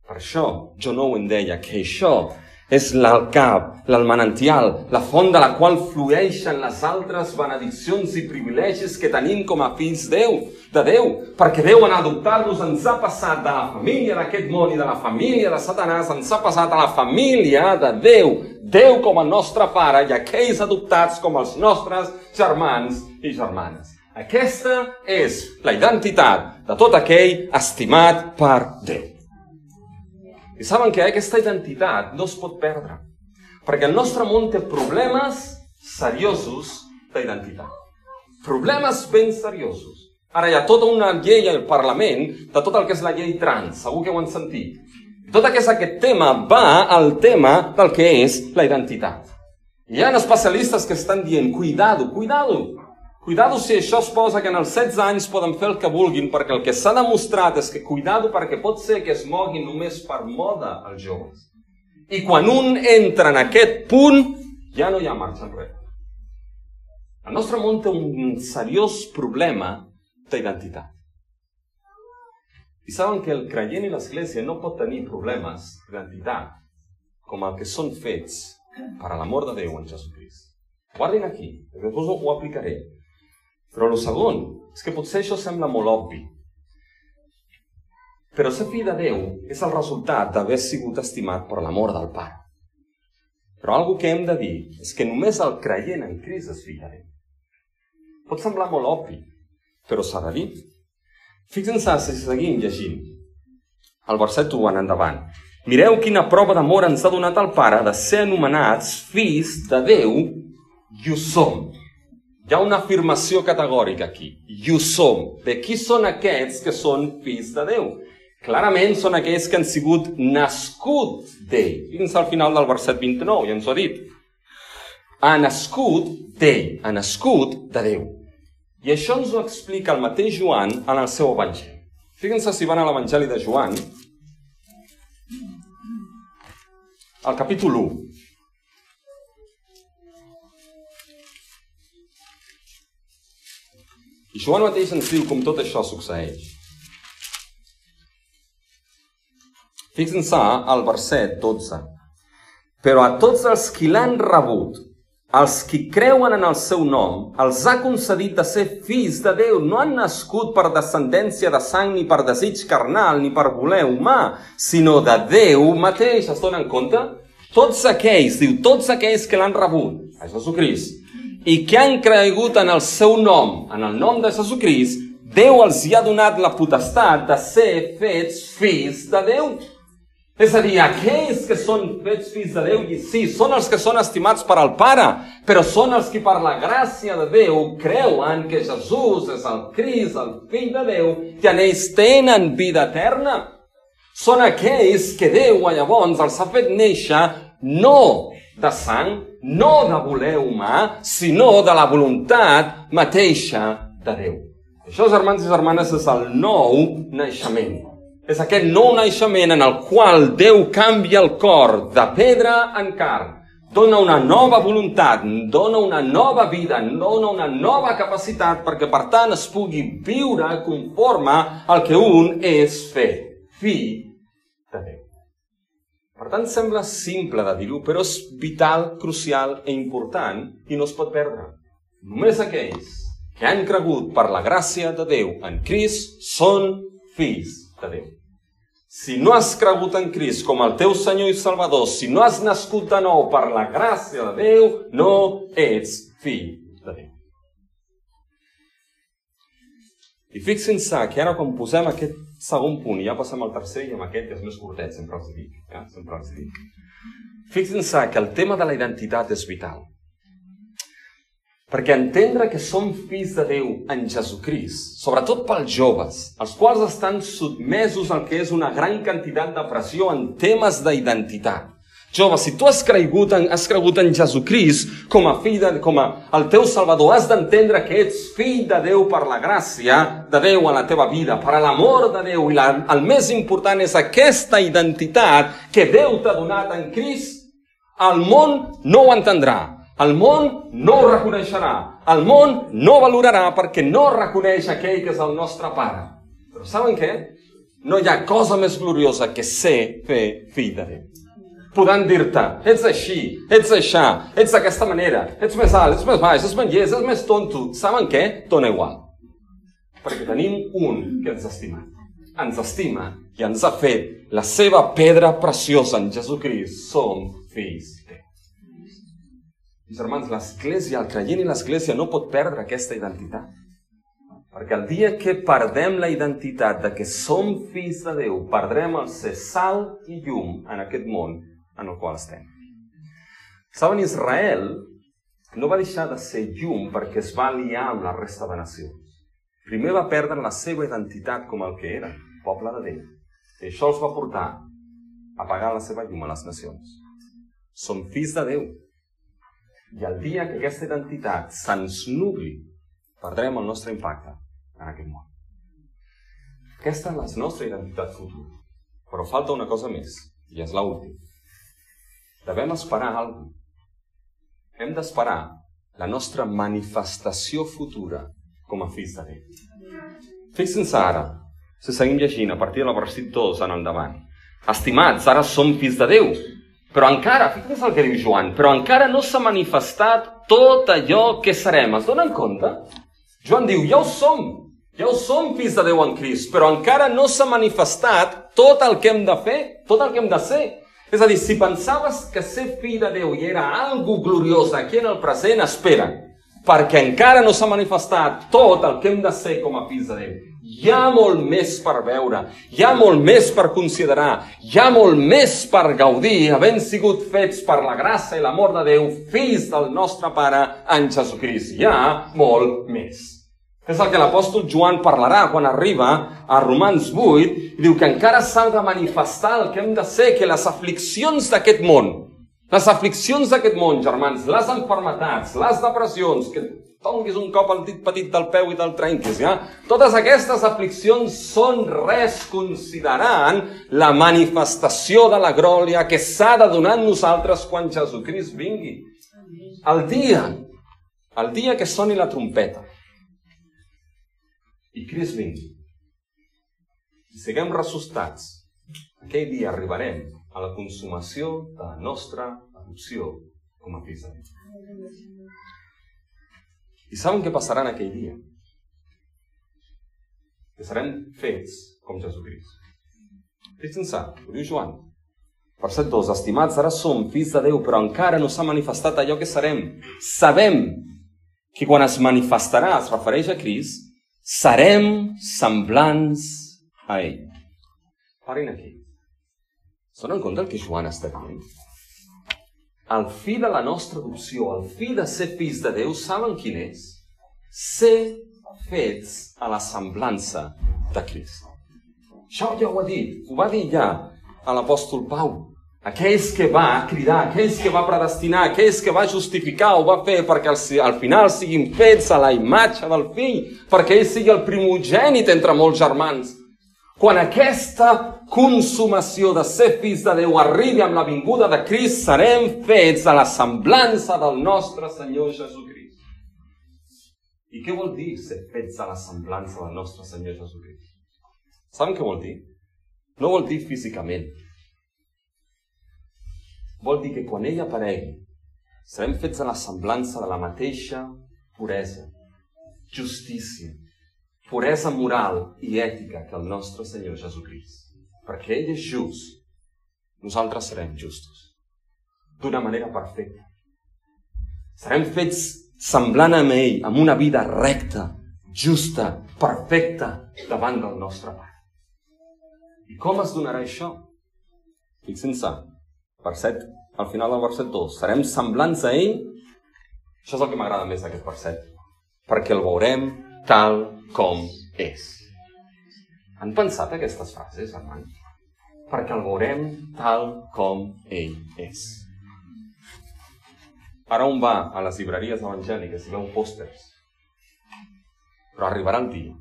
Per això, jo no ho en deia, que això és el cap, el manantial, la font de la qual flueixen les altres benediccions i privilegis que tenim com a fills Déu, de Déu, perquè Déu en adoptar-nos ens ha passat de la família d'aquest món i de la família de Satanàs, ens ha passat a la família de Déu, Déu com el nostre pare i aquells adoptats com els nostres germans i germanes. Aquesta és la identitat de tot aquell estimat per Déu. I saben que aquesta identitat no es pot perdre, perquè el nostre món té problemes seriosos d'identitat. Problemes ben seriosos. Ara hi ha tota una llei al Parlament de tot el que és la llei trans, segur que ho han sentit. Tot aquest, aquest tema va al tema del que és la identitat. Hi ha especialistes que estan dient, cuidado, cuidado, Cuidado si això es posa que en els 16 anys poden fer el que vulguin, perquè el que s'ha demostrat és que cuidado perquè pot ser que es moguin només per moda els joves. I quan un entra en aquest punt, ja no hi ha marxa enrere. El nostre món té un seriós problema d'identitat. I saben que el creient i l'Església no pot tenir problemes d'identitat com el que són fets per a l'amor de Déu en Jesucrist. Guardin aquí, després ho aplicaré. Però el segon és que potser això sembla molt obvi. Però ser fill de Déu és el resultat d'haver sigut estimat per l'amor del Pare. Però algo que hem de dir és que només el creient en Crist és fill de Déu. Pot semblar molt obvi, però s'ha de dir. Fixen-se si seguim llegint el verset 1 en endavant. Mireu quina prova d'amor ens ha donat el Pare de ser anomenats fills de Déu i ho som. Hi ha una afirmació categòrica aquí. I ho som. De qui són aquests que són fills de Déu? Clarament són aquells que han sigut nascut d'ell. Fins al final del verset 29, ja ens ho ha dit. Ha nascut d'ell, ha nascut de Déu. I això ens ho explica el mateix Joan en el seu evangeli. Fíjense si van a l'evangeli de Joan, al capítol 1. I Joan mateix ens diu com tot això succeeix. Fixin-se al verset 12. Però a tots els qui l'han rebut, els qui creuen en el seu nom, els ha concedit de ser fills de Déu. No han nascut per descendència de sang, ni per desig carnal, ni per voler humà, sinó de Déu mateix. Es donen compte? Tots aquells, diu, tots aquells que l'han rebut, a Jesucrist, i que han cregut en el seu nom, en el nom de Jesucrist, Déu els hi ha donat la potestat de ser fets fills de Déu. És a dir, aquells que són fets fills de Déu, i sí, són els que són estimats per al Pare, però són els que per la gràcia de Déu creuen que Jesús és el Crist, el fill de Déu, i en ells tenen vida eterna. Són aquells que Déu llavors els ha fet néixer no de sang, no de voler humà, sinó de la voluntat mateixa de Déu. Això, germans i germanes, és el nou naixement. És aquest nou naixement en el qual Déu canvia el cor de pedra en carn, dona una nova voluntat, dona una nova vida, dona una nova capacitat perquè, per tant, es pugui viure conforme al que un és fet, fill de Déu. Per tant, sembla simple de dir-ho, però és vital, crucial i important i no es pot perdre. Només aquells que han cregut per la gràcia de Déu en Crist són fills de Déu. Si no has cregut en Crist com el teu Senyor i Salvador, si no has nascut de nou per la gràcia de Déu, no ets fill de Déu. I fixin-se que ara quan posem aquest segon punt, i ja passem al tercer, i amb aquest que és més curtet, sempre els dic. Eh? Sempre els dic. Fixin-se que el tema de la identitat és vital. Perquè entendre que som fills de Déu en Jesucrist, sobretot pels joves, els quals estan sotmesos al que és una gran quantitat de pressió en temes d'identitat, Jove, si tu has cregut en, has cregut en Jesucrist com a fill de, com a el teu Salvador, has d'entendre que ets fill de Déu per la gràcia de Déu a la teva vida, per l'amor de Déu. I la, el més important és aquesta identitat que Déu t'ha donat en Crist. El món no ho entendrà. El món no ho reconeixerà. El món no valorarà perquè no reconeix aquell que és el nostre pare. Però saben què? No hi ha cosa més gloriosa que ser fer fill de Déu. Podran dir-te, ets així, ets això, ets d'aquesta manera, ets més alt, ets més baix, ets més llest, ets més tonto. Saben què? Dona igual. Perquè tenim un que ens estima. Ens estima i ens ha fet la seva pedra preciosa en Jesucrist. Som fills de Meus germans, l'Església, el creient i l'Església no pot perdre aquesta identitat. Perquè el dia que perdem la identitat de que som fills de Déu, perdrem el ser sal i llum en aquest món en el qual estem. Saben, Israel no va deixar de ser llum perquè es va aliar amb la resta de nacions. Primer va perdre la seva identitat com el que era, poble de Déu. I això els va portar a pagar la seva llum a les nacions. Som fills de Déu, i el dia que aquesta identitat se'ns nubli, perdrem el nostre impacte en aquest món. Aquesta és la nostra identitat futura. Però falta una cosa més, i és l'última. Devem esperar alguna cosa. Hem d'esperar la nostra manifestació futura com a fills de Déu. Fixin-se ara, si seguim llegint a partir de la verset 2 en endavant. Estimats, ara som fills de Déu, però encara, fixeu el que diu Joan, però encara no s'ha manifestat tot allò que serem. Es donen compte? Joan diu, ja ho som, ja ho som fills de Déu en Crist, però encara no s'ha manifestat tot el que hem de fer, tot el que hem de ser. És a dir, si pensaves que ser fill de Déu i era algo gloriós aquí en el present, espera, perquè encara no s'ha manifestat tot el que hem de ser com a fills de Déu. Hi ha molt més per veure, hi ha molt més per considerar, hi ha molt més per gaudir, havent sigut fets per la gràcia i l'amor de Déu, fills del nostre Pare en Jesucrist. Hi ha molt més. És el que l'apòstol Joan parlarà quan arriba a Romans 8 i diu que encara s'ha de manifestar el que hem de ser, que les afliccions d'aquest món, les afliccions d'aquest món, germans, les enfermetats, les depressions, que Tonguis un cop al dit petit del peu i del trenquis, ja? Totes aquestes afliccions són res considerant la manifestació de la glòria que s'ha de donar en nosaltres quan Jesucrist vingui. El dia, el dia que soni la trompeta i Crist vingui i siguem ressustats, aquell dia arribarem a la consumació de la nostra adopció com a fills de Déu. I saben què passarà en aquell dia? Que serem fets com Jesucrist. Fixin-se, ho diu Joan. Verset 2. Estimats, ara som fills de Déu, però encara no s'ha manifestat allò que serem. Sabem que quan es manifestarà, es refereix a Crist, serem semblants a ell. Parin aquí. S'han en compte el que Joan està dient? el fi de la nostra adopció, el fi de ser fills de Déu, saben quin és? Ser fets a la semblança de Crist. Això ja ho ha dit, ho va dir ja l'apòstol Pau. Aquells que va cridar, aquells que va predestinar, aquells que va justificar, ho va fer perquè al, al final siguin fets a la imatge del fill, perquè ell sigui el primogènit entre molts germans. Quan aquesta consumació de ser fills de Déu arribi amb la vinguda de Crist, serem fets a la semblança del nostre Senyor Jesucrist. I què vol dir ser fets a la semblança del nostre Senyor Jesucrist? Saben què vol dir? No vol dir físicament. Vol dir que quan ell aparegui, serem fets a la semblança de la mateixa puresa, justícia, puresa moral i ètica que el nostre Senyor Jesucrist. Perquè ell és just, nosaltres serem justos. D'una manera perfecta. Serem fets semblant amb ell, amb una vida recta, justa, perfecta, davant del nostre Pare. I com es donarà això? Fixin-se, verset, al final del verset 2, serem semblants a ell? Això és el que m'agrada més d'aquest verset. Perquè el veurem tal com és. Han pensat aquestes frases, hermans? Perquè el veurem tal com ell és. Ara on va a les llibreries evangèliques i veu pòsters. Però arribarà el dia.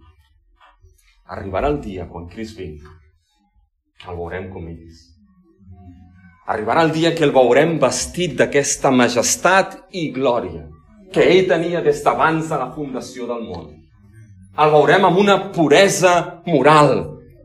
Arribarà el dia quan Crist vingui. El veurem com ell és. Arribarà el dia que el veurem vestit d'aquesta majestat i glòria que ell tenia des d'abans de la fundació del món. El veurem amb una puresa moral,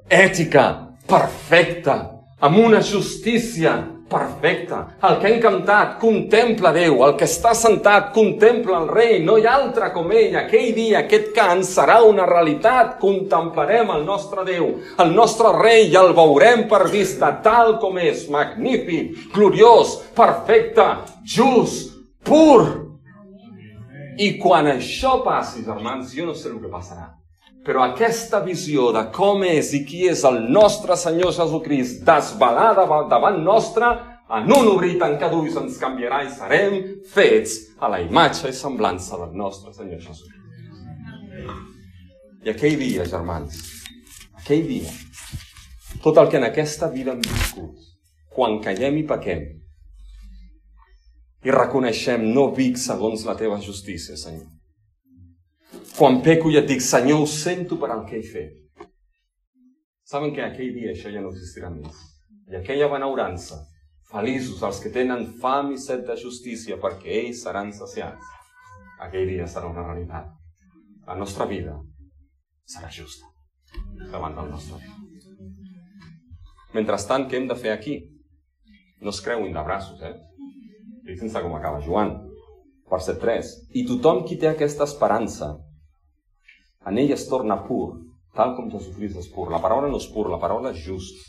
ètica, perfecta, amb una justícia perfecte. El que hem cantat, contempla Déu. El que està sentat, contempla el rei. No hi ha altre com ell. Aquell dia, aquest cant serà una realitat. Contemplarem el nostre Déu, el nostre rei, i el veurem per vista tal com és. Magnífic, gloriós, perfecte, just, pur. I quan això passi, germans, jo no sé el que passarà. Però aquesta visió de com és i qui és el nostre Senyor Jesucrist desvelada davant nostre, en un obrir i tancar d'ulls ens canviarà i serem fets a la imatge i semblança del nostre Senyor Jesucrist. I aquell dia, germans, aquell dia, tot el que en aquesta vida hem viscut, quan callem i pequem, i reconeixem, no vic segons la teva justícia, Senyor, quan peco i et dic, Senyor, ho sento per al que he fet. Saben que aquell dia això ja no existirà més. I aquella benaurança, feliços els que tenen fam i set de justícia, perquè ells seran saciats. Aquell dia serà una realitat. La nostra vida serà justa davant del nostre Déu. Mentrestant, què hem de fer aquí? No es creuin de braços, eh? Fixin-se com acaba Joan, verset 3. I tothom qui té aquesta esperança en ell es torna pur, tal com Jesucrist és pur. La paraula no és pur, la paraula és just.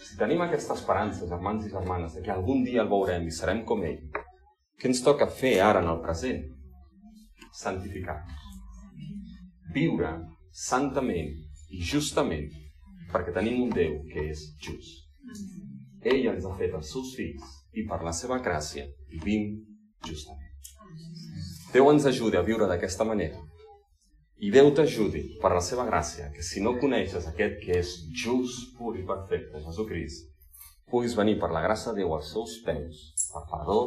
Si tenim aquesta esperança, germans i germanes, que algun dia el veurem i serem com ell, què ens toca fer ara en el present? Santificar-nos. Viure santament i justament perquè tenim un Déu que és just. Ell ens ha fet els seus fills i per la seva gràcia vivim justament. Déu ens ajudi a viure d'aquesta manera i Déu t'ajudi, per la seva gràcia, que si no coneixes aquest que és just, pur i perfecte, Jesucrist, puguis venir per la gràcia de Déu als seus peus, per perdó,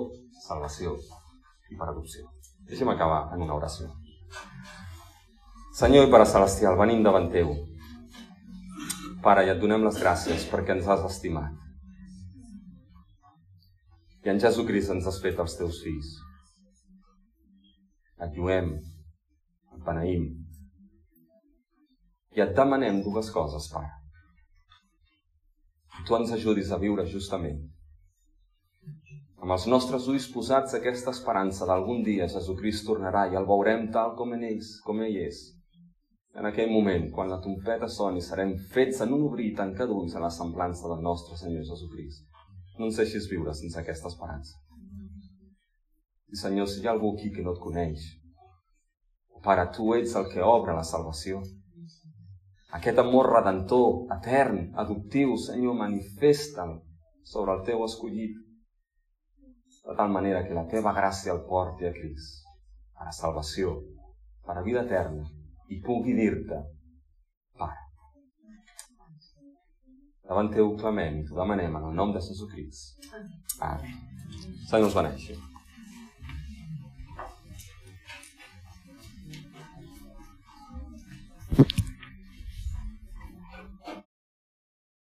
salvació i per adopció. Deixa'm acabar en una oració. Senyor i Pare Celestial, venim davant teu. Pare, i et donem les gràcies perquè ens has estimat. I en Jesucrist ens has fet els teus fills. Et lluem, et beneïm, i et demanem dues coses, Pare. Tu ens ajudis a viure justament. Amb els nostres ulls posats aquesta esperança d'algun dia Jesucrist tornarà i el veurem tal com en ells, com ell és. En aquell moment, quan la trompeta soni, serem fets en un obrir tancar d'ulls a la semblança del nostre Senyor Jesucrist. No ens deixis viure sense aquesta esperança. I Senyor, si hi ha algú aquí que no et coneix, Pare, tu ets el que obre la salvació. Aquest amor redentor, etern, adoptiu, Senyor, manifesta'l sobre el teu escollit, de tal manera que la teva gràcia el porti a Crist, a la salvació, per a vida eterna, i pugui dir-te, Pare. Davant teu clamem i t'ho demanem en el nom de Jesucrist. Amén. Senyor us beneixi.